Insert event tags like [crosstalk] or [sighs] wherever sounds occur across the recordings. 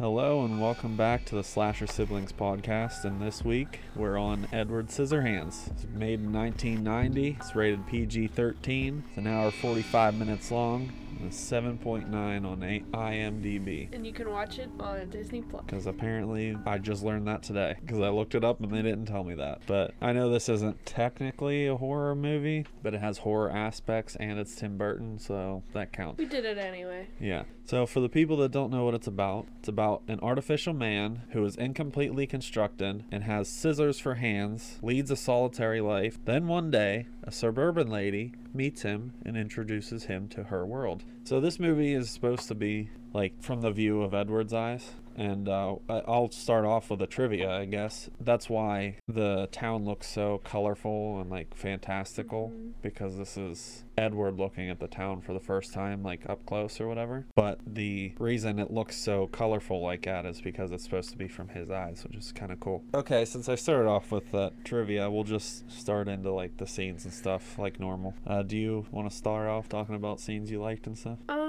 Hello and welcome back to the Slasher Siblings podcast. And this week we're on Edward Scissorhands. It's made in 1990. It's rated PG 13. It's an hour 45 minutes long. And 7.9 on IMDb. And you can watch it on Disney Plus. Because apparently I just learned that today. Because I looked it up and they didn't tell me that. But I know this isn't technically a horror movie, but it has horror aspects and it's Tim Burton, so that counts. We did it anyway. Yeah. So, for the people that don't know what it's about, it's about an artificial man who is incompletely constructed and has scissors for hands, leads a solitary life. Then, one day, a suburban lady meets him and introduces him to her world. So, this movie is supposed to be like from the view of Edward's eyes. And uh, I'll start off with a trivia, I guess. That's why the town looks so colorful and like fantastical Mhm. because this is Edward looking at the town for the first time, like up close or whatever. But the reason it looks so colorful like that is because it's supposed to be from his eyes, which is kind of cool. Okay, since I started off with that trivia, we'll just start into like the scenes and stuff like normal. Uh, do you want to start off talking about scenes you liked and stuff? Um,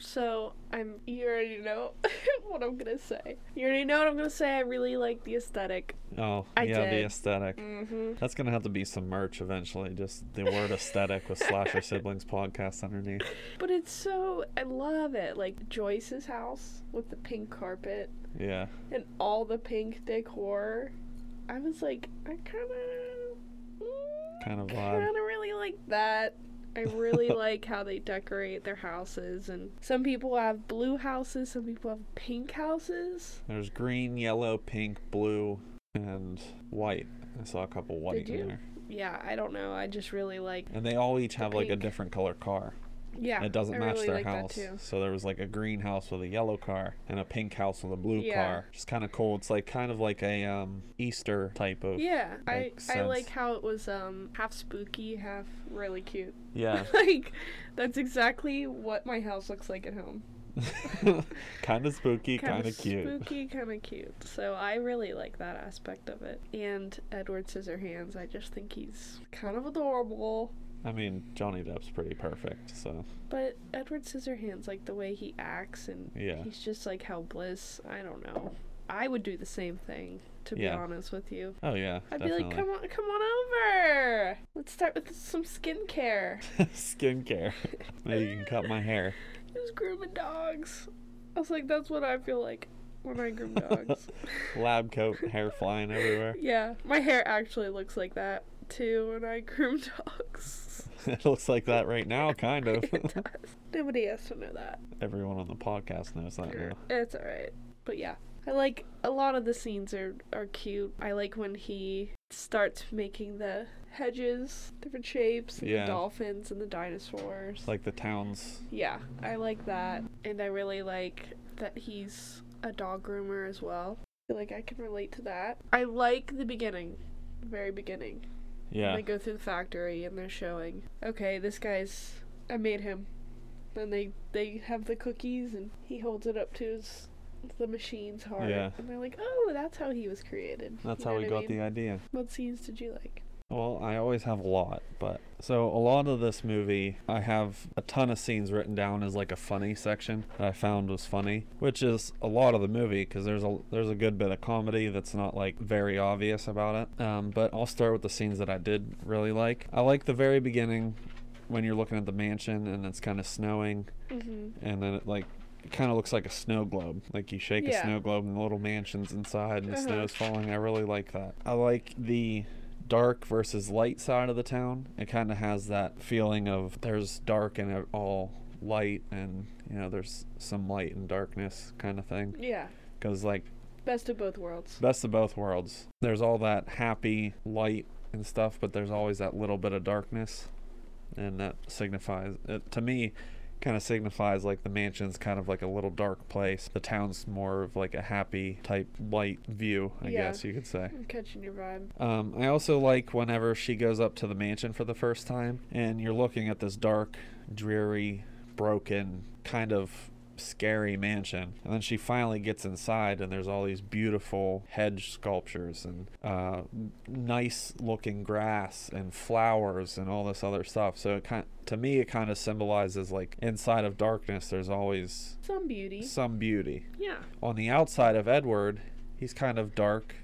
so I'm you already know [laughs] what I'm gonna say. You already know what I'm gonna say. I really like the aesthetic. Oh, I yeah, the aesthetic. Mm-hmm. That's gonna have to be some merch eventually. Just the word aesthetic with Slasher Siblings podcast underneath. But it's so I love it. Like Joyce's house with the pink carpet Yeah, and all the pink decor. I was like, I kind of, kind of kind of really like that. I really like how they decorate their houses, and some people have blue houses, some people have pink houses. There's green, yellow, pink, blue, and white. I saw a couple white in there. Yeah, I don't know. I just really like. And they all each The have like a different color car. Yeah, it doesn't I match really their like house. So there was like a green house with a yellow car and a pink house with a blue Yeah. car. Is kind of cool. It's like kind of like a um Easter type of. Yeah, I Makes I like how it was um half spooky, half really cute. Yeah. [laughs] like that's exactly what my house looks like at home. [laughs] kind of spooky, kind of cute. Spooky, kind of cute. So I really like that aspect of it. And Edward Scissorhands, I just think he's kind of adorable. I mean, Johnny Depp's pretty perfect. So But Edward Scissorhands, like the way he acts and Yeah. he's just like how Bliss. I don't know. I would do the same thing. To be honest with you. oh yeah, I'd definitely. be like, come on, come on over. Let's start with some skincare. [laughs] Skincare. Maybe you can cut my hair. [laughs] He was grooming dogs. I was like, that's what I feel like when I groom dogs. [laughs] Lab coat, hair flying everywhere. yeah, my hair actually looks like that too when I groom dogs. [laughs] it looks like that right now, kind of. [laughs] [laughs] Nobody has to know that. Everyone on the podcast knows that now. It's alright. But yeah. I like a lot of the scenes are, are cute. I like when he starts making the hedges, different shapes, and Yeah. the dolphins and the dinosaurs. Like the towns. Yeah, I like that. And I really like that he's a dog groomer as well. I feel like I can relate to that. I like the beginning, the very beginning. Yeah. When they go through the factory and they're showing, okay, this guy's, I made him. And they, they have the cookies and he holds it up to his, the machine's heart. Yeah. And they're like, oh, that's how he was created. That's You how we what I got the idea. What scenes did you like? Well, I always have a lot, but so a lot of this movie, I have a ton of scenes written down as like a funny section that I found was funny, which is a lot of the movie because there's a there's a good bit of comedy that's not like very obvious about it. Um, but I'll start with the scenes that I did really like. I like the very beginning when you're looking at the mansion and it's kind of snowing Mm-hmm. and then it like it kind of looks like a snow globe. Like you shake a snow globe and the little mansions inside and the Uh-huh. snow's falling. I really like that. I like the dark versus light side of the town. It kind of has that feeling of there's dark and all light and you know there's some light and darkness kind of thing Yeah. because like Best of both worlds. best of both worlds there's all that happy light and stuff but there's always that little bit of darkness and that signifies it, to me kind of signifies like the mansion's kind of like a little dark place the town's more of like a happy type light view i Yeah. guess you could say I'm catching your vibe. um, I also like whenever she goes up to the mansion for the first time and you're looking at this dark, dreary, broken, kind of scary mansion. And then she finally gets inside, and there's all these beautiful hedge sculptures and uh, nice looking grass and flowers and all this other stuff. So it kind to me, it kind of symbolizes like inside of darkness, there's always Some beauty. some beauty. Yeah. On the outside of Edward, he's kind of dark,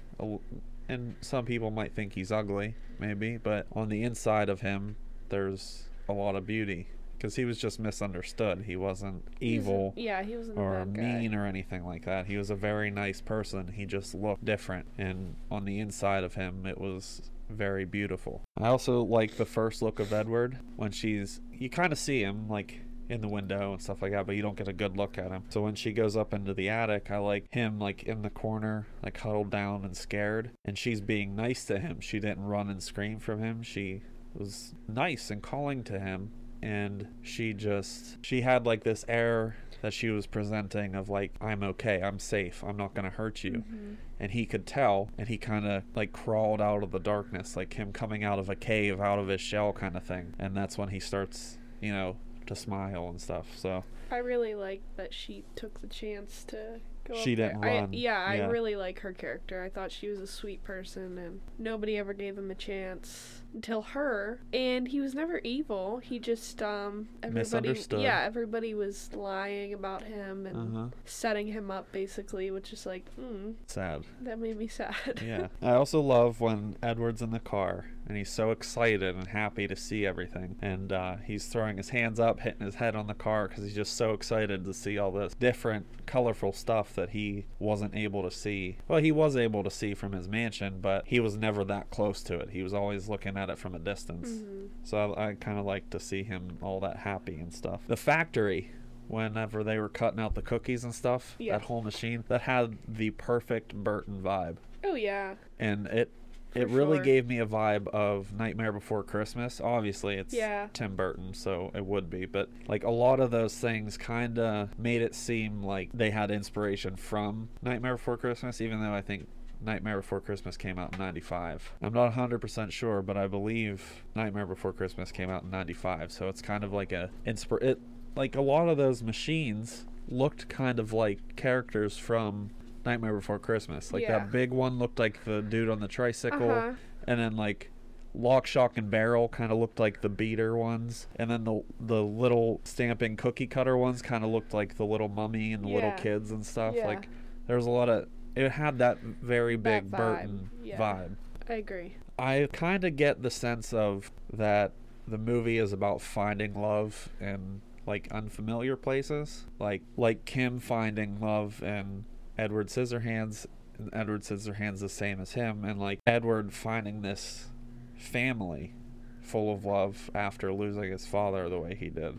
and some people might think he's ugly, maybe, but on the inside of him, there's a lot of beauty because he was just misunderstood. He wasn't He was evil yeah, he wasn't or bad guy. mean or anything like that. He was a very nice person. He just looked different, and on the inside of him, it was very beautiful. I also like the first look of Edward when she's you kind of see him like in the window and stuff like that, but you don't get a good look at him. So when she goes up into the attic, I like him like in the corner, like huddled down and scared, and she's being nice to him. She didn't run and scream from him. She was nice and calling to him and she just she had like this air that she was presenting of like I'm okay, I'm safe, I'm not going to hurt you. Mhm. And he could tell and he kind of like crawled out of the darkness like him coming out of a cave out of his shell kind of thing. And that's when he starts, you know, to smile and stuff. So I really like that she took the chance to go. She didn't I, run. yeah, I really like her character. I thought she was a sweet person, and nobody ever gave him a chance until her. And he was never evil. He just um everybody. Yeah, everybody was lying about him and uh-huh. setting him up basically, which is like, mm, sad. that made me sad. yeah. [laughs] I also love when Edward's in the car and he's so excited and happy to see everything. And uh, he's throwing his hands up, hitting his head on the car because he's just so excited to see all this different, colorful stuff that he wasn't able to see. Well, he was able to see from his mansion, but he was never that close to it. He was always looking at it from a distance. Mhm. So I, I kind of like to see him all that happy and stuff. The factory, whenever they were cutting out the cookies and stuff, Yeah. that whole machine, that had the perfect Burton vibe Oh yeah. and it it For really sure. gave me a vibe of Nightmare Before Christmas. Obviously, it's Yeah. Tim Burton, so it would be, but like a lot of those things kind of made it seem like they had inspiration from Nightmare Before Christmas, even though I think Nightmare Before Christmas came out in 95. I'm not 100% sure, but I believe Nightmare Before Christmas came out in 95, so it's kind of like a inspir it like a lot of those machines looked kind of like characters from Nightmare Before Christmas. Like Yeah. that big one looked like the dude on the tricycle, Uh-huh. and then like Lock, Shock, and Barrel kind of looked like the beater ones, and then the the little stamping cookie cutter ones kind of looked like the little mummy and the little kids and stuff. Yeah. Like there was a lot of it had that very That big vibe, Burton yeah. vibe. I agree. I kind of get the sense of that the movie is about finding love in like unfamiliar places, like like Kim finding love in Edward Scissorhands, and Edward Scissorhands the same as him, and like Edward finding this family full of love after losing his father the way he did,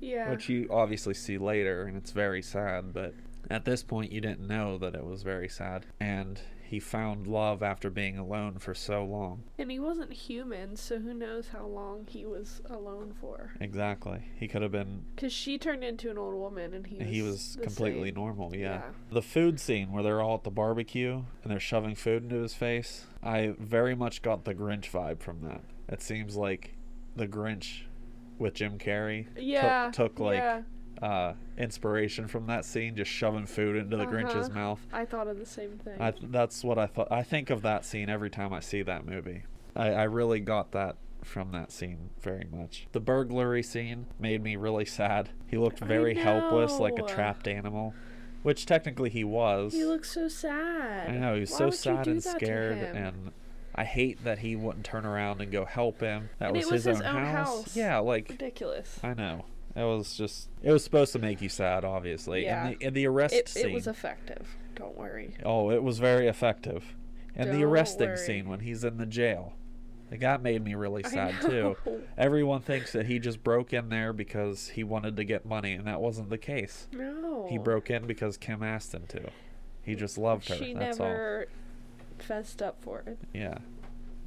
Yeah. which you obviously see later, and it's very sad, but at this point you didn't know that it was very sad, and he found love after being alone for so long. And he wasn't human, so who knows how long he was alone for. Exactly. He could have been. Because she turned into an old woman and he was, He was completely same. normal. Yeah. Yeah. The food scene where they're all at the barbecue and they're shoving food into his face. I very much got the Grinch vibe from that. It seems like the Grinch with Jim Carrey took- Yeah. took, like yeah. Uh, inspiration from that scene, just shoving food into the Grinch's Uh-huh. mouth. I thought of the same thing. I th- that's what I thought. I think of that scene every time I see that movie. I, I really got that from that scene very much. The burglary scene made me really sad. He looked very helpless, like a trapped animal, which technically he was. he looks so sad. I know he was Why so sad and scared, and I hate that he wouldn't turn around and go help him. That was, was his, his own, own house. house. Yeah, like ridiculous. I know. It was just. It was supposed to make you sad, obviously. Yeah. And the, and the arrest It, scene. it was effective. Don't worry. Oh, it was very effective. And the Don't arresting worry. scene when he's in the jail. Like, that made me really sad too. Everyone thinks that he just broke in there because he wanted to get money, and that wasn't the case. No. He broke in because Kim asked him to. He just loved her. She that's never fessed up for it. Yeah.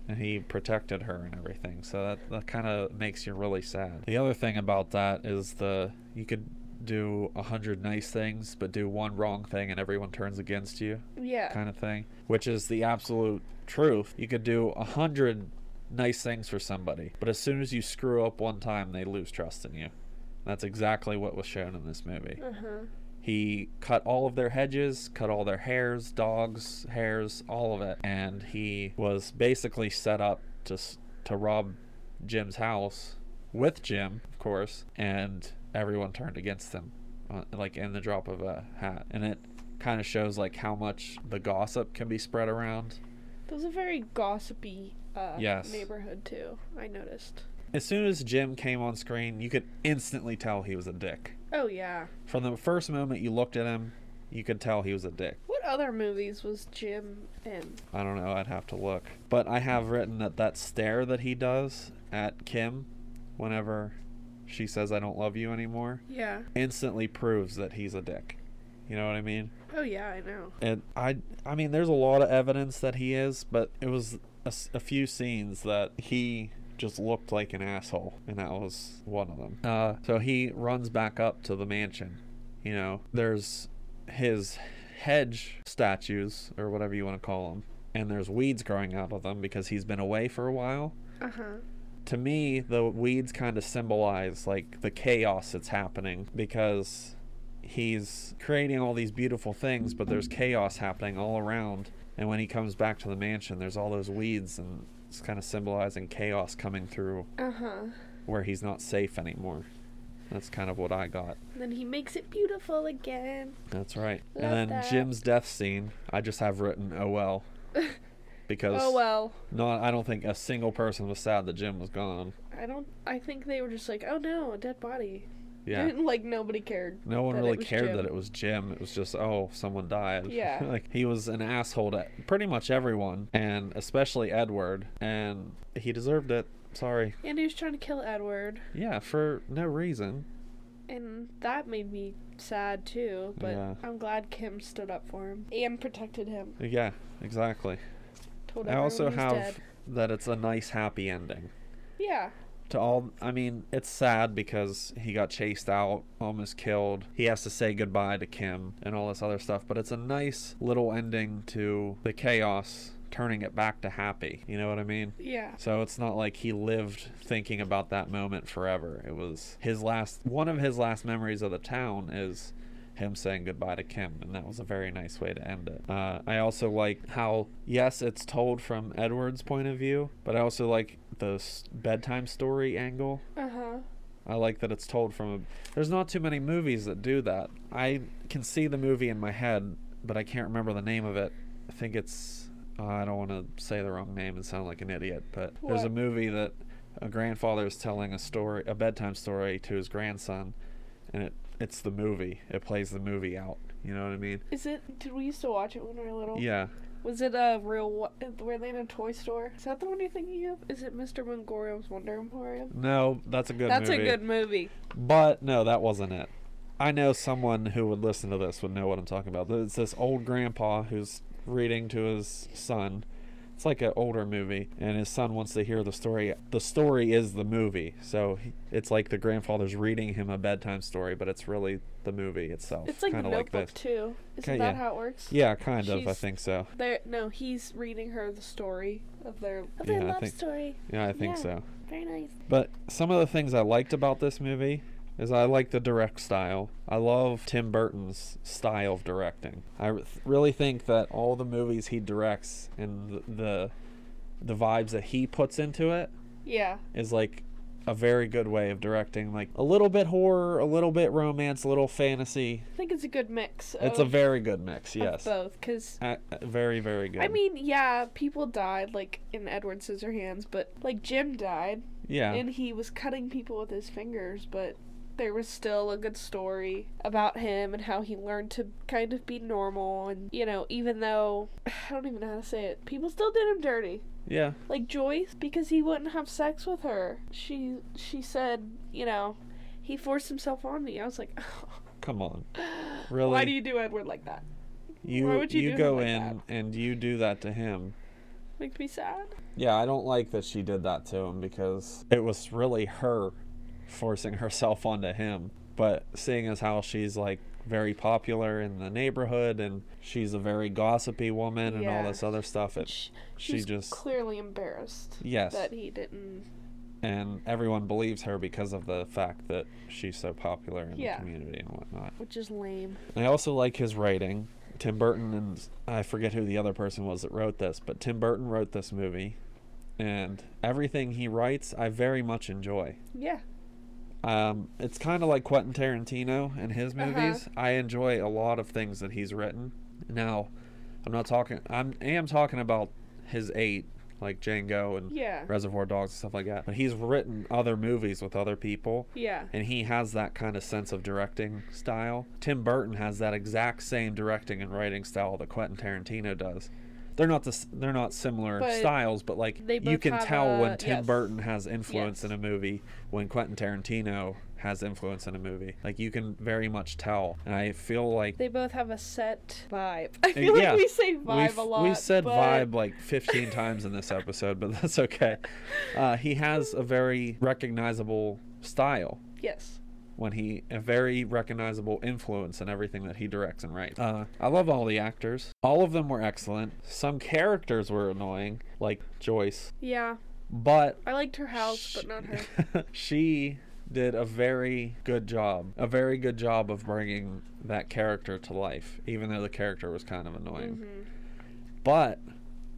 And he protected her and everything. So that, that kind of makes you really sad. The other thing about that is the you could do a hundred nice things, but do one wrong thing and everyone turns against you. Yeah. kind of thing, which is the absolute truth. You could do a hundred nice things for somebody, but as soon as you screw up one time, they lose trust in you. That's exactly what was shown in this movie. Uh huh. He cut all of their hedges, cut all their hairs, dogs' hairs, all of it, and he was basically set up to to rob Jim's house with Jim, of course, and everyone turned against him, uh, like in the drop of a hat, and it kind of shows like how much the gossip can be spread around. It was a very gossipy uh, Yes. neighborhood too. I noticed. As soon as Jim came on screen, you could instantly tell he was a dick. Oh yeah. From the first moment you looked at him, you could tell he was a dick. What other movies was Jim in? I don't know, I'd have to look. But I have written that that stare that he does at Kim whenever she says I don't love you anymore Yeah. instantly proves that he's a dick. You know what I mean? Oh yeah, I know. And I I mean there's a lot of evidence that he is, but it was a few scenes that he just looked like an asshole and that was one of them. Uh so he runs back up to the mansion. You know, there's his hedge statues or whatever you want to call them and there's weeds growing out of them because he's been away for a while Uh huh. to me the weeds kind of symbolize like the chaos that's happening because he's creating all these beautiful things but there's chaos happening all around and when he comes back to the mansion there's all those weeds and it's kind of symbolizing chaos coming through Uh huh. where he's not safe anymore that's kind of what i got Then he makes it beautiful again. that's right Love and then that. jim's death scene i just have written oh well [laughs] because Oh well. not i don't think a single person was sad that jim was gone I don't. I think they were just like, oh no, a dead body. Yeah like nobody cared. No one really cared Jim. that it was Jim. It was just, oh, someone died. Yeah. [laughs] like he was an asshole to pretty much everyone, and especially Edward, and he deserved it. Sorry. And he was trying to kill Edward, Yeah, for no reason. and that made me sad too. But Yeah. I'm glad Kim stood up for him and protected him. Yeah, exactly. Told I also have dead. that it's a nice happy ending. Yeah. To all, I mean, it's sad because he got chased out, almost killed. He has to say goodbye to Kim and all this other stuff, but it's a nice little ending to the chaos, turning it back to happy. You know what I mean? Yeah. So it's not like he lived thinking about that moment forever. It was his last one of his last memories of the town is him saying goodbye to Kim, and that was a very nice way to end it. Uh, I also like how yes, it's told from Edward's point of view, but I also like the bedtime story angle. Uh huh. I like that it's told from a. There's not too many movies that do that. I can see the movie in my head, but I can't remember the name of it. I think it's. Uh, I don't want to say the wrong name and sound like an idiot, but there's a movie that a grandfather is telling a story, a bedtime story to his grandson, and it it's the movie. It plays the movie out. You know what I mean? Is it? Did we used to watch it when we were little? Yeah. Was it a real? Were they in a toy store? Is that the one you're thinking of? Is it Mr. Magorium's Wonder Emporium? No, that's a good That's movie. a good movie. But no, that wasn't it. I know someone who would listen to this would know what I'm talking about. It's this old grandpa who's reading to his son. It's like an older movie, and his son wants to hear the story. The story is the movie, so he, it's like the grandfather's reading him a bedtime story, but it's really the movie itself. It's like the kind of like Notebook this. too. Isn't Okay, that yeah. how it works? Yeah, kind of. I think so. There, no, he's reading her the story of their of Yeah, their I love think- story. Yeah, I think Yeah. so. Very nice. But some of the things I liked about this movie is I like the direct style. I love Tim Burton's style of directing. I really think that all the movies he directs and the, the the vibes that he puts into it Yeah. is like a very good way of directing like a little bit horror, a little bit romance, a little fantasy. I think it's a good mix. It's a very good mix, yes. both, a- very very good. I mean, yeah, people died like in Edward Scissorhands, but like Jim died, yeah. and he was cutting people with his fingers, but there was still a good story about him and how he learned to kind of be normal and you know even though [sighs] i don't even know how to say it people still did him dirty yeah. like joyce because he wouldn't have sex with her she she said you know he forced himself on me i was like [laughs] Come on. Really? why do you do edward like that You why would you do him go like in that? and you do that to him. makes me sad Yeah, I don't like that she did that to him because it was really her forcing [laughs] herself onto him. But seeing as how she's like very popular in the neighborhood and she's a very gossipy woman and all this other stuff, it she, she she's just- clearly embarrassed yes, that he didn't and everyone believes her because of the fact that she's so popular in Yeah. the community and whatnot. Which is lame. I also like his writing. Tim Burton and I forget who the other person was that wrote this, but Tim Burton wrote this movie, and everything he writes, I very much enjoy. Yeah. Um, it's kind of like Quentin Tarantino and his Uh-huh. movies. I enjoy a lot of things that he's written. Now, I'm not talking. I'm I am talking about his eight, like Django and Yeah. Reservoir Dogs and stuff like that. But he's written other movies with other people, Yeah. and he has that kind of sense of directing style. Tim Burton has that exact same directing and writing style that Quentin Tarantino does. They're not the, they're not similar But styles, but like you can tell when Tim yes. Burton has influence in a movie, when Quentin Tarantino has influence in a movie. Like you can very much tell, and I feel like They both have a set vibe. [laughs] I feel yeah, like we say vibe a lot. we said but- vibe like [laughs] 15 times in this episode, but [laughs] that's okay. Uh, he has a very recognizable style Yes. When he a very recognizable influence in everything that he directs and writes. Uh, I love all the actors. All of them were excellent. Some characters were annoying, like Joyce, Yeah. but I liked her house, but not her. [laughs] she did a very good job. A very good job of bringing that character to life, even though the character was kind of annoying. hmm But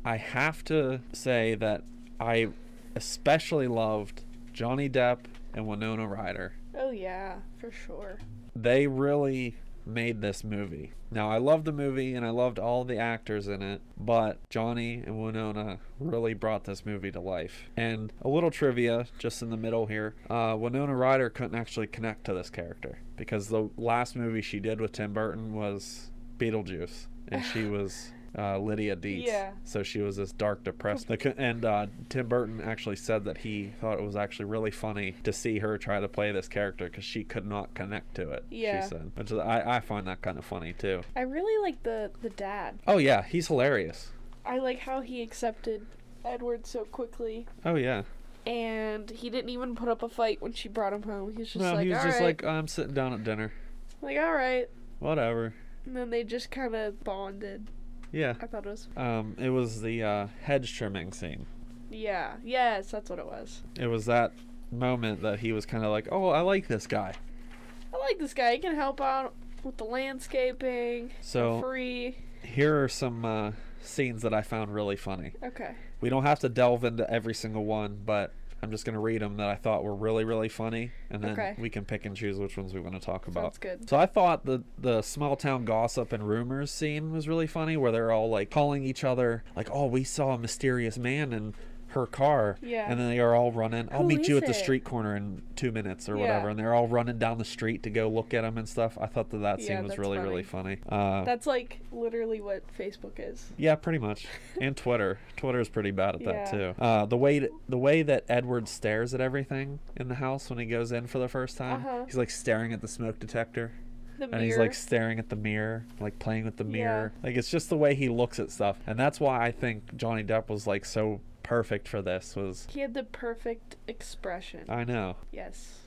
I have to say that I especially loved Johnny Depp and Winona Ryder. Oh yeah, for sure. They really made this movie. Now I loved the movie and I loved all the actors in it, but Johnny and Winona really brought this movie to life. And a little trivia just in the middle here. Uh, Winona Ryder couldn't actually connect to this character because the last movie she did with Tim Burton was Beetlejuice and she [laughs] was uh, Lydia Deetz. Yeah. So she was this dark, depressed. And uh, Tim Burton actually said that he thought it was actually really funny to see her try to play this character because she could not connect to it. Yeah. She said, which is, I I find that kind of funny too. I really like the the dad. Oh yeah, he's hilarious. I like how he accepted Edward so quickly, Oh yeah. and he didn't even put up a fight when she brought him home. He's just no, like, he was all just right." like, I'm sitting down at dinner. like all right, Whatever. and then they just kind of bonded. Yeah. I thought it was Um, it was the uh, hedge trimming scene. yeah, yes, that's what it was. It was that moment that he was kind of like, oh, I like this guy. I like this guy. He can help out with the landscaping So free. here are some uh, scenes that I found really funny. Okay. We don't have to delve into every single one, but I'm just going to read them that I thought were really, really funny, and then Okay. we can pick and choose which ones we want to talk about. Sounds good. So I thought the the small town gossip and rumors scene was really funny, where they're all like calling each other, like, "Oh, we saw a mysterious man in her car," Yeah. and then they are all running. I'll Who meet you at the it?" street corner in two minutes or Yeah. whatever, and they're all running down the street to go look at him and stuff. I thought that that Yeah, scene was that's really, really funny. Uh, That's like literally what Facebook is. yeah, pretty much. And Twitter. Twitter is pretty bad at that too. Uh, the way the way that Edward stares at everything in the house when he goes in for the first time, Uh-huh. he's like staring at the smoke detector and he's like staring at the mirror, like playing with the mirror. Yeah. mirror. Like it's just the way he looks at stuff, and that's why I think Johnny Depp was like so perfect for this. Was he had the perfect expression. I know yes.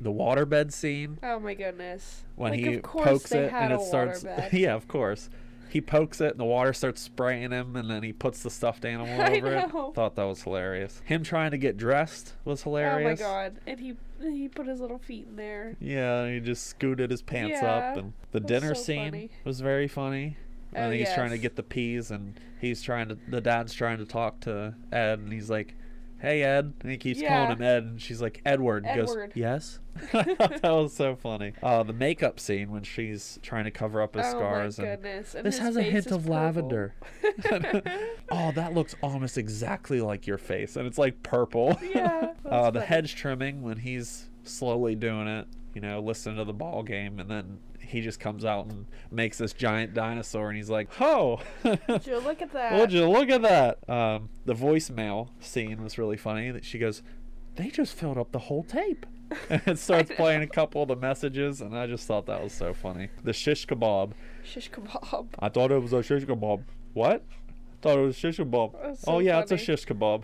the waterbed scene Oh my goodness. when like, he of course pokes they it had and a it starts. waterbed. [laughs] yeah, of course. He pokes it and the water starts spraying him, and then he puts the stuffed animal [laughs] I over know. it. Thought that was hilarious. Him trying to get dressed was hilarious. Oh my god. And he he put his little feet in there. Yeah, he just scooted his pants Yeah, up, and the that's dinner so scene funny. was very funny. Oh, And he's trying to get the peas, and he's trying to. The dad's trying to talk to Ed, and he's like, "Hey, Ed," and he keeps calling him Ed, and she's like, "Edward." He goes, "Yes." [laughs] [laughs] That was so funny. Uh, the makeup scene when she's trying to cover up his scars. oh scars, my and goodness. And this has a hint of purple. lavender. [laughs] oh, that looks almost exactly like your face, and it's like purple. Yeah, uh, the funny. hedge trimming when he's slowly doing it, you know, listening to the ball game, and then he just comes out and makes this giant dinosaur, and he's like, "Ho!" "Oh, you look at [laughs] that. would you look at that?" Um, the voicemail scene was really funny. That she goes, "They just filled up the whole tape." [laughs] and starts [laughs] playing a couple of the messages, and I just thought that was so funny. The shish kebab. Shish kebab. I thought it was a shish kebab. What? I Thought it was shish kebab. That's oh so yeah, it's a shish kebab.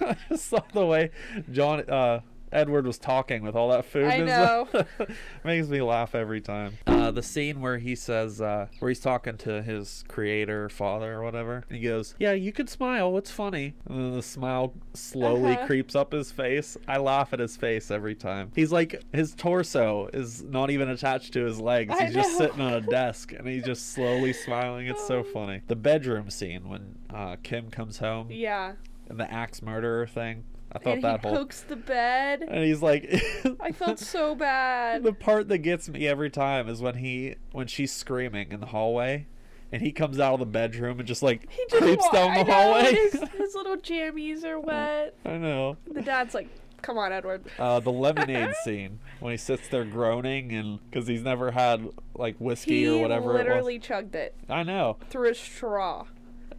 I just saw the way John, uh, Edward was talking with all that food. I know. [laughs] Makes me laugh every time. Uh, the scene where he says, uh, where he's talking to his creator, father, or whatever. He goes, "Yeah, you can smile. It's funny." And then the smile slowly Uh-huh. creeps up his face. I laugh at his face every time. He's like, his torso is not even attached to his legs. I He's just sitting on a [laughs] desk, and he's just slowly smiling. It's so Oh. funny. The bedroom scene when uh, Kim comes home Yeah. and the axe murderer thing. I thought And that he whole pokes the bed. and he's like [laughs] I felt so bad. the part that gets me every time is when he when she's screaming in the hallway and he comes out of the bedroom and just like He just creeps wa- down I the know, hallway His, [laughs] his little jammies are wet. i know The dad's like, "Come on, Edward." uh, the lemonade [laughs] scene when he sits there groaning and because he's never had like whiskey he or whatever He literally chugged it i know through a straw.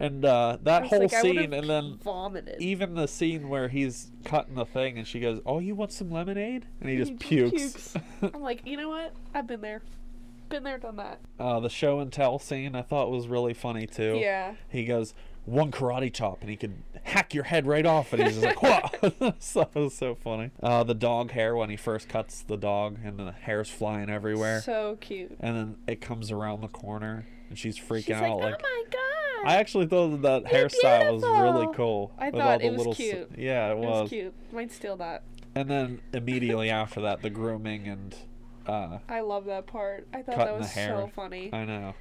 And uh, that whole like, scene and then vomited. even the scene where he's cutting the thing and she goes oh you want some lemonade and he just He pukes, [laughs] I'm like, you know what? I've been there, been there, done that. uh, the show and tell scene i thought was really funny too Yeah. he goes one karate chop and he could hack your head right off and he's just like whoa [laughs] so it was so funny uh, the dog hair when he first cuts the dog and the hair's flying everywhere So cute. and then it comes around the corner and she's freaking She's out like, like, "Oh my god!" I actually thought that, that hairstyle was really cool I thought it was s- cute. yeah it it was, was cute. Might steal that. and then immediately after that the grooming and uh, I love that part. I thought that was so funny. i know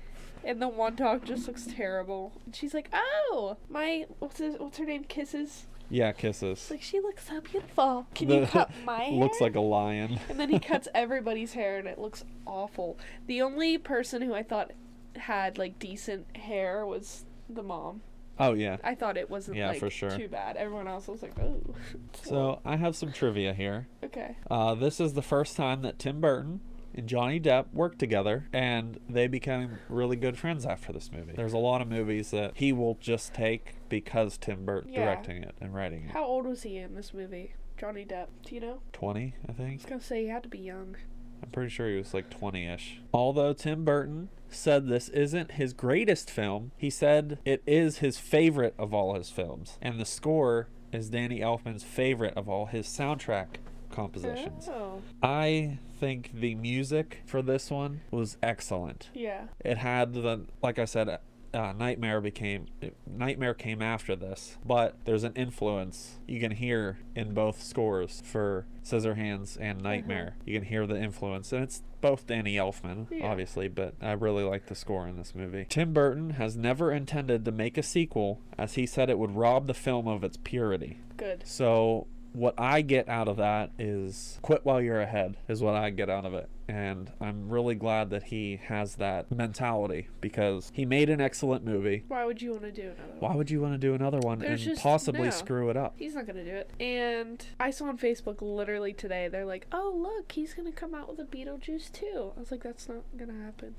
And the one dog just looks terrible. And she's like, "Oh, my what's his, what's her name? Kisses." yeah kisses It's like she looks so beautiful. Can The- you [laughs] cut my hair? looks like a lion And then he cuts [laughs] everybody's hair, and it looks awful. The only person who I thought had like decent hair was the mom. oh yeah I thought it wasn't Yeah, like for sure. too bad. Everyone else was like, "Oh." [laughs] so i have some trivia here okay. Uh, this is the first time that Tim Burton and Johnny Depp worked together, and they became really good friends after this movie. There's a lot of movies that he will just take because Tim Burton Yeah. directing it and writing it. How old was he in this movie? Johnny Depp. Do you know? 20, I I think. was gonna say he had to be young. I'm pretty sure he was like 20 ish. Although Tim Burton said this isn't his greatest film, he said it is his favorite of all his films. And the score is Danny Elfman's favorite of all his soundtrack compositions. Oh. I think the music for this one was excellent. Yeah. It had the, like I said, uh, Nightmare became Nightmare came after this, but there's an influence you can hear in both scores for Scissorhands and Nightmare. You can hear the influence, and it's both Danny Elfman, Yeah. obviously, but I really like the score in this movie. Tim Burton has never intended to make a sequel, as he said it would rob the film of its purity. Good. So what I get out of that is quit while you're ahead is what I get out of it. And I'm really glad that he has that mentality because he made an excellent movie. Why would you want to do another one? Why would you want to do another one There's and just- possibly no. screw it up? He's not gonna do it. And I saw on Facebook literally today. They're like, "Oh, look, he's gonna come out with a Beetlejuice too." I was like, "That's not gonna happen.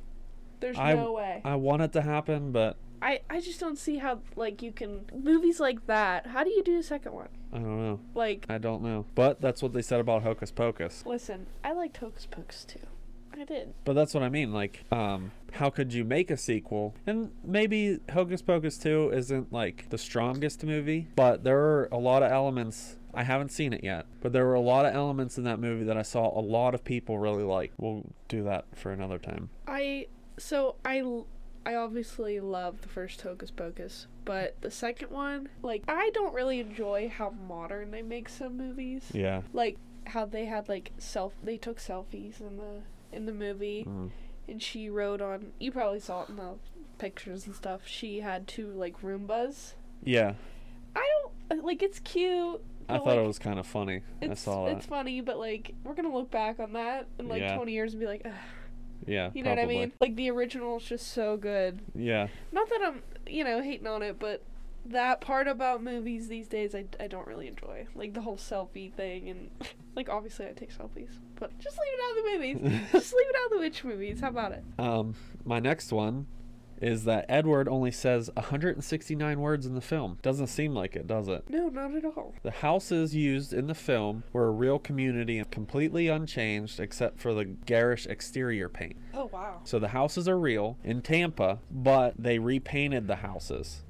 There's I- no way." I want it to happen, but I I just don't see how like you can movies like that. How do you do a second one? I don't know. Like, I don't know. But that's what they said about Hocus Pocus. listen, I liked Hocus Pocus too. I did. But that's what I mean. Like, um, how could you make a sequel? And maybe Hocus Pocus 2 isn't like the strongest movie, but there are a lot of elements. I haven't seen it yet, but there were a lot of elements in that movie that I saw a lot of people really like. We'll do that for another time. I so I I obviously love the first Hocus Pocus, but the second one, like I don't really enjoy how modern they make some movies. Yeah. Like how they had like self they took selfies in the in the movie Mm. and she rode on you probably saw it in the pictures and stuff. She had two like Roombas. Yeah. I don't like it's cute. I thought it was kind of funny. I it's, saw that. It's funny, but like we're gonna look back on that in like Yeah. 20 years and be like, Ugh. Yeah. you know probably. what I mean? Like the original is just so good. Yeah. Not that I'm, you know, hating on it, but that part about movies these days I, I don't really enjoy. Like the whole selfie thing and [laughs] like obviously I take selfies, but just leave it out of the movies. [laughs] just leave it out of the witch movies. How about it? Um, my next one is that Edward only says 169 words in the film. Doesn't seem like it, does it? No, not at all. The houses used in the film were a real community and completely unchanged except for the garish exterior paint. Oh wow. So the houses are real in Tampa, but they repainted the houses.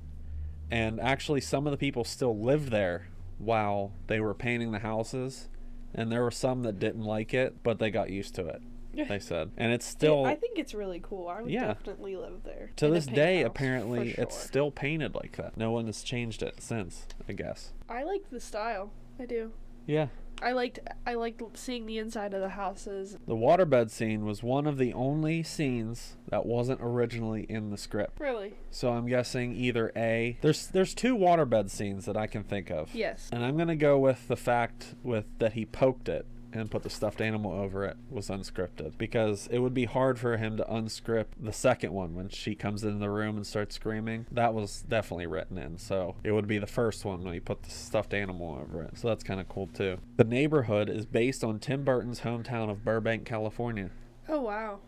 And actually, some of the people still lived there while they were painting the houses. and there were some that didn't like it, but they got used to it. [laughs] They said, and it's still I think it's really cool. I would Yeah. definitely live there. to in this day. Apparently, for it's still painted like that. No one has changed it since. I guess. I like the style. I do. Yeah. I liked I liked seeing the inside of the houses. The waterbed scene was one of the only scenes that wasn't originally in the script. Really? So I'm guessing either A. There's there's two waterbed scenes that I can think of. Yes. And I'm gonna go with the fact with that he poked it and put the stuffed animal over it was unscripted because it would be hard for him to unscript the second one when she comes in the room and starts screaming. That was definitely written in, so it would be the first one when he put the stuffed animal over it. So that's kind of cool too. The neighborhood is based on Tim Burton's hometown of Burbank, California. Oh wow.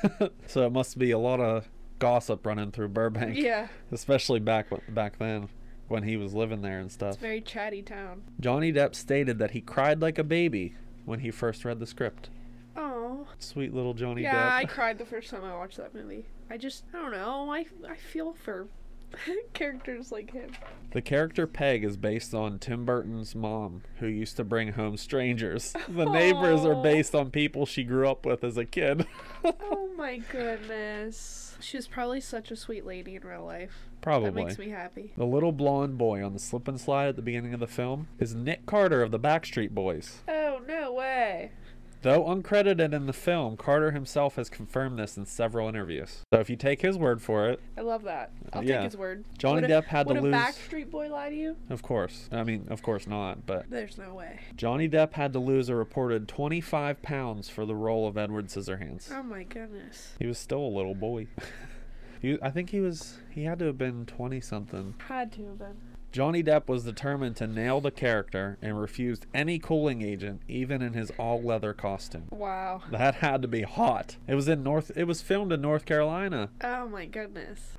[laughs] so it must be a lot of gossip running through Burbank, Yeah. especially back back then when he was living there and It's stuff. a very chatty town. Johnny Depp stated that he cried like a baby when he first read the script. Oh. Sweet little Johnny Yeah, I [laughs] cried the first time I watched that movie. I just I don't know. I I feel for [laughs] characters like him. the character Peg is based on Tim Burton's mom, who used to bring home strangers. The neighbors are [laughs] based on people she grew up with as a kid. Oh my goodness. She was probably such a sweet lady in real life. Probably. That makes me happy. The little blonde boy on the slip and slide at the beginning of the film is Nick Carter of the Backstreet Boys. Oh no way. Though uncredited in the film, Carter himself has confirmed this in several interviews. So if you take his word for it, I love that. I'll Yeah. take his word. Johnny would a, Depp had to would lose- a Backstreet Boy lie to you? of course. I mean, of course not, but There's no way. Johnny Depp had to lose a reported 25 pounds for the role of Edward Scissorhands. Oh my goodness. He was still a little boy. [laughs] he, I think he was, he had to have been 20 something. Had to have been. Johnny Depp was determined to nail the character and refused any cooling agent, even in his all leather costume. Wow. That had to be hot. It was in North, it was filmed in North Carolina. Oh my goodness.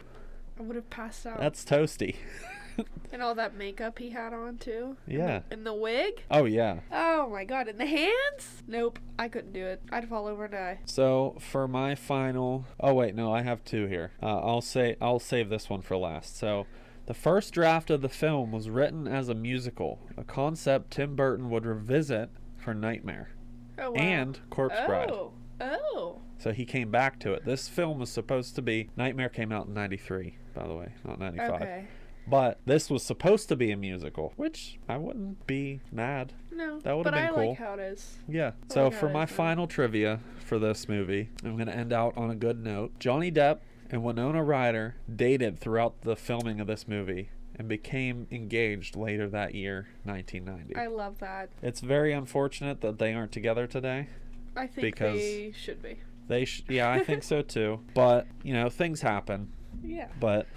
I would have passed out. That's toasty. [laughs] and all that makeup he had on too. And the- Yeah. And the wig. oh, yeah. Oh my god. And the hands? Nope. I couldn't do it. I'd fall over and die. So for my final, oh wait, no, I have two here. Uh, I'll say I'll save this one for last. So, the first draft of the film was written as a musical, a concept Tim Burton would revisit for Nightmare Oh wow. and Corpse Bride. Oh. Oh. So he came back to it. This film was supposed to be Nightmare came out in '93, by the way, not '95. Okay. But this was supposed to be a musical, which I wouldn't be mad. No. That would've but been I cool. like how it is. Yeah. I So like for my final trivia for this movie, I'm going to end out on a good note. Johnny Depp and Winona Ryder dated throughout the filming of this movie and became engaged later that year, 1990. I love that. It's very unfortunate that they aren't together today. I think Because- they should be. They sh- yeah, I think so too. [laughs] But, you know, things happen. Yeah. But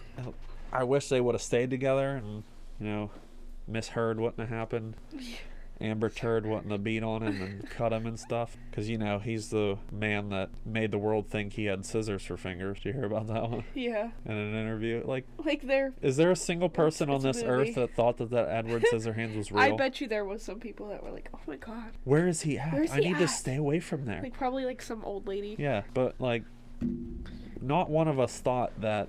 I wish they would have stayed together and, you know, misheard wouldn't have happened. Amber Turd wouldn't have beat on him and cut him and stuff. Because, you know, he's the man that made the world think he had scissors for fingers. Do you hear about that one? [laughs] Yeah. In an interview? Like, Like they're. there a single person on this movie. earth that thought that that Edward [laughs] Scissorhands was real? I bet you there was some people that were like, "Oh my god!" Where is he at? Where's I he need to stay away from there. Like probably like some old lady. yeah, but, like, not one of us thought that,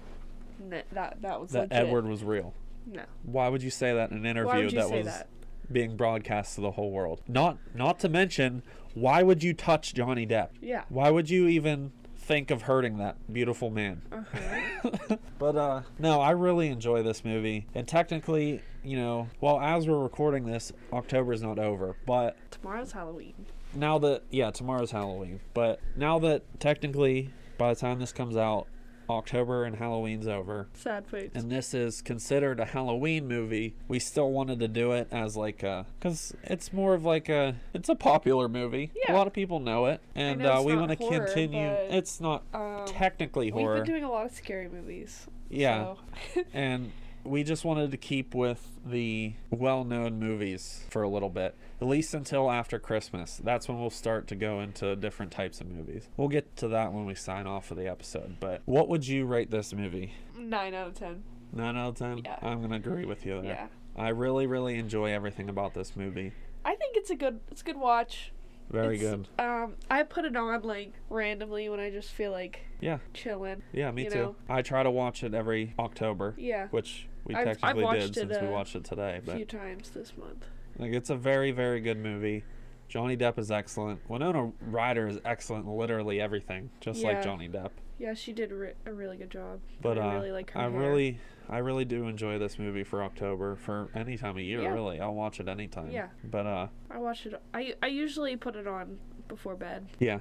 N- that that was that legit. Edward was real. No. Why would you say that in an interview Why would you that say was that? Being broadcast to the whole world? Not not to mention, why would you touch Johnny Depp? Yeah. Why would you even think of hurting that beautiful man? Uh-huh. [laughs] but uh no, I really enjoy this movie. And technically, you know, well as we're recording this, October is not over. But Tomorrow's Halloween. now that yeah, tomorrow's Halloween. But now that technically by the time this comes out, October and Halloween's over. Sad face. and this is considered a Halloween movie, we still wanted to do it as like a because it's more of like a it's a popular movie. Yeah. A lot of people know it, and know uh, we want to continue. It's not um, technically horror. We've been doing a lot of scary movies. yeah, so- [laughs] and we just wanted to keep with the well-known movies for a little bit, at least until after Christmas. That's when we'll start to go into different types of movies. We'll get to that when we sign off for the episode. But what would you rate this movie? Nine out of ten. Nine out of ten. Yeah. I'm gonna agree with you there. Yeah. I really, really enjoy everything about this movie. I think it's a good it's a good watch. Very It's- good. Um, I put it on like randomly when I just feel like Yeah, chilling. yeah, me too. know? I try to watch it every October, Yeah. which we I've- I've technically watched did it, since we uh, watched it today. A But few times this month. like, it's a very, very good movie. Johnny Depp is excellent. Winona Ryder is excellent in literally everything, just Yeah. like Johnny Depp. Yeah, she did re- a really good job. But I uh, really like her. I hair. really, I really do enjoy this movie for October for any time of year. Yeah. Really, I'll watch it anytime. Yeah. But uh, I watch it. I I usually put it on before bed. yeah.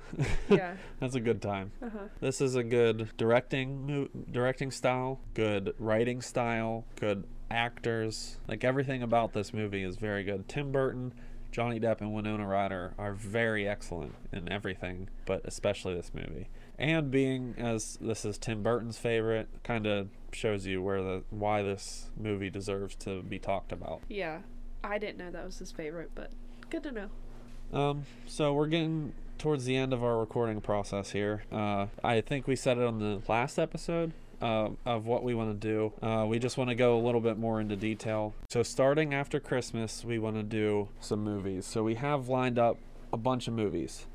Yeah. [laughs] That's a good time. Uh huh. This is a good directing directing style, good writing style, good actors. Like everything about this movie is very good. Tim Burton, Johnny Depp, and Winona Ryder are very excellent in everything, but especially this movie. And being as this is Tim Burton's favorite, kind of shows you where the why this movie deserves to be talked about. Yeah. I didn't know that was his favorite, but good to know. Um, so we're getting towards the end of our recording process here. Uh, I think we said it on the last episode uh, of what we want to do. Uh, we just want to go a little bit more into detail. So starting after Christmas, we want to do some movies. So we have lined up a bunch of movies.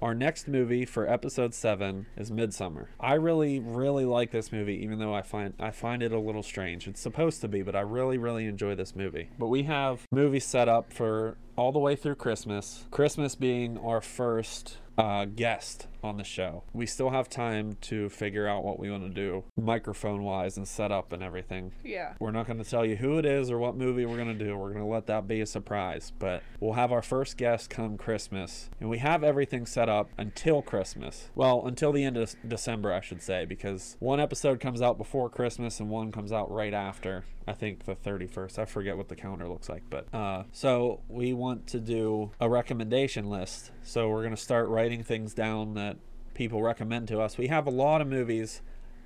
Our next movie for episode seven is Midsommar. I really, really like this movie, even though I find I find it a little strange. It's supposed to be, but I really, really enjoy this movie. But we have movies set up for all the way through Christmas. Christmas being our first uh, guest on the show. We still have time to figure out what we want to do, microphone wise, and set up and everything. Yeah. We're not going to tell you who it is or what movie we're going to do. We're going to let that be a surprise. But we'll have our first guest come Christmas. And we have everything set up until Christmas. Well, until the end of December, I should say, because one episode comes out before Christmas and one comes out right after. I think the 31st. I forget what the calendar looks like. But uh, so we want to do a recommendation list. So we're going to start writing things down that people recommend to us. We have a lot of movies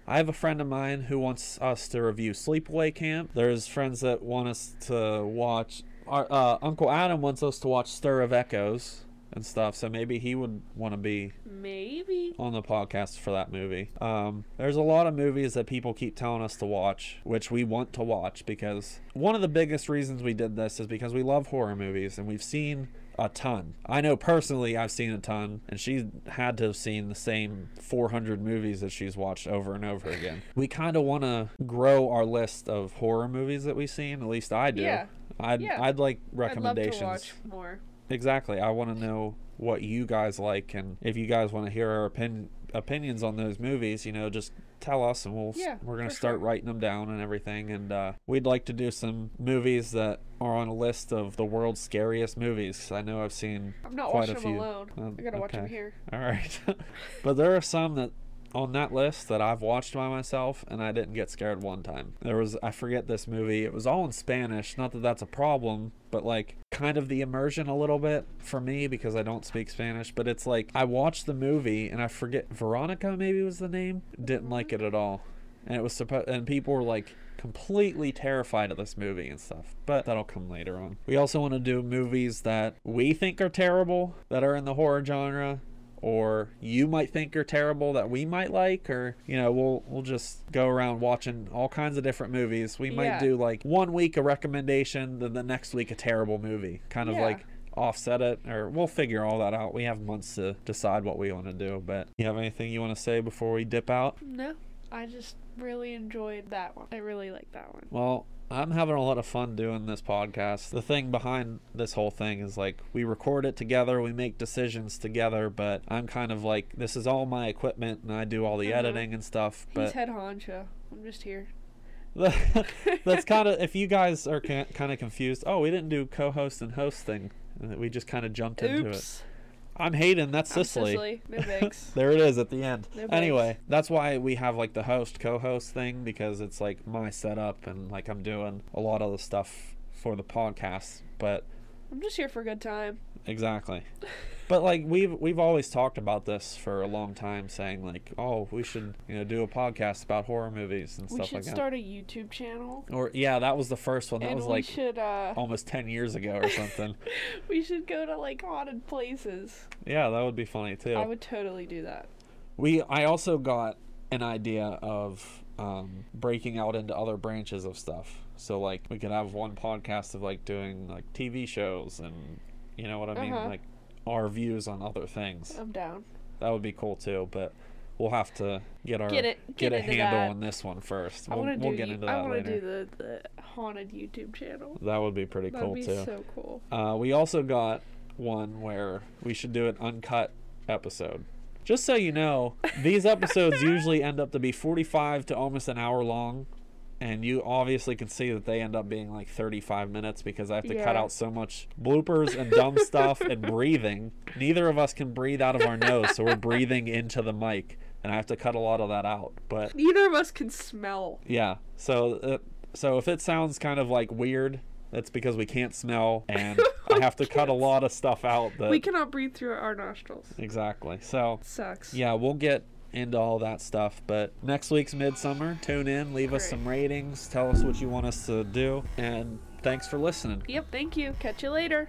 I have a friend of mine who wants us to review Sleepaway Camp. There's friends that want us to watch. Our, uh, Uncle Adam wants us to watch Stir of Echoes and stuff, so maybe he would want to be Maybe. on the podcast for that movie. Um, there's a lot of movies that people keep telling us to watch, which we want to watch because one of the biggest reasons we did this is because we love horror movies and we've seen a ton. I know personally I've seen a ton, and she had to have seen the same 400 movies that she's watched over and over again. we kind of want to grow our list of horror movies that we've seen. At least I do. Yeah. I'd, Yeah. I'd like recommendations. I'd love to watch more. Exactly. I want to know what you guys like, and if you guys want to hear our opin- opinions on those movies, you know, just tell us, and we'll Yeah, we're gonna start sure. writing them down and everything. And uh, we'd like to do some movies that are on a list of the world's scariest movies. I know I've seen I'm not quite watching a them few. alone. Um, I gotta watch them here. All right, [laughs] but there are some that on that list that I've watched by myself and I didn't get scared one time. There was I forget this movie. It was all in Spanish. Not that that's a problem, but like kind of the immersion a little bit for me because I don't speak Spanish. But it's like I watched the movie and I forget Veronica maybe was the name. Didn't like it at all, and it was supposed and people were like completely terrified of this movie and stuff. But that'll come later on. We also want to do movies that we think are terrible that are in the horror genre or you might think are terrible that we might like or you know we'll we'll just go around watching all kinds of different movies we might Yeah. do like one week a recommendation then the next week a terrible movie kind of Yeah. like offset it or we'll figure all that out we have months to decide what we want to do but you have anything you want to say before we dip out No, I just really enjoyed that one. I really like that one. Well, I'm having a lot of fun doing this podcast. The thing behind this whole thing is like we record it together, we make decisions together, but I'm kind of like this is all my equipment and I do all the Uh-huh. editing and stuff. He's But head honcho. I'm just here. [laughs] that's kind of [laughs] if you guys are kind of confused. Oh, we didn't do co-host and host thing. We just kind of jumped into it. I'm Hayden. That's I'm. Cicely. No [laughs] bigs. there it is at the end. No anyway, that's why we have like the host co-host thing because it's like my setup and like I'm doing a lot of the stuff for the podcast. But I'm just here for a good time. exactly. [laughs] But like we've we've always talked about this for a long time, saying like, oh, we should you know do a podcast about horror movies and We stuff like that. We should start a YouTube channel. Or yeah, that was the first one. That and was like should uh almost ten years ago or something. [laughs] we should go to like haunted places. yeah, that would be funny too. I would totally do that. We I also got an idea of um, breaking out into other branches of stuff. So like we could have one podcast of like doing like TV shows and you know what I mean, Uh-huh. like our views on other things. I'm down. That would be cool too. But we'll have to get our Get it- get a handle that. on this one first. I We'll, to we'll do. get into I that want to do the the haunted YouTube channel. That would be pretty That'd cool be too. so cool. Uh, we also got one where we should do an uncut episode. Just so you know, these episodes [laughs] usually end up to be 45 to almost an hour long. And you obviously can see that they end up being like 35 minutes because I have to cut out so much bloopers and dumb [laughs] stuff and breathing. Neither of us can breathe out of our nose, so we're breathing into the mic. And I have to cut a lot of that out. But Neither of us can smell. yeah, so uh, so if it sounds kind of like weird, that's because we can't smell and [laughs] I have to cut a lot of stuff out that We cannot breathe through our nostrils. exactly. So Sucks. yeah, we'll get into all that stuff. But next week's Midsommar, tune in, leave us some ratings, tell us what you want us to do, and thanks for listening. Yep, thank you. Catch you later.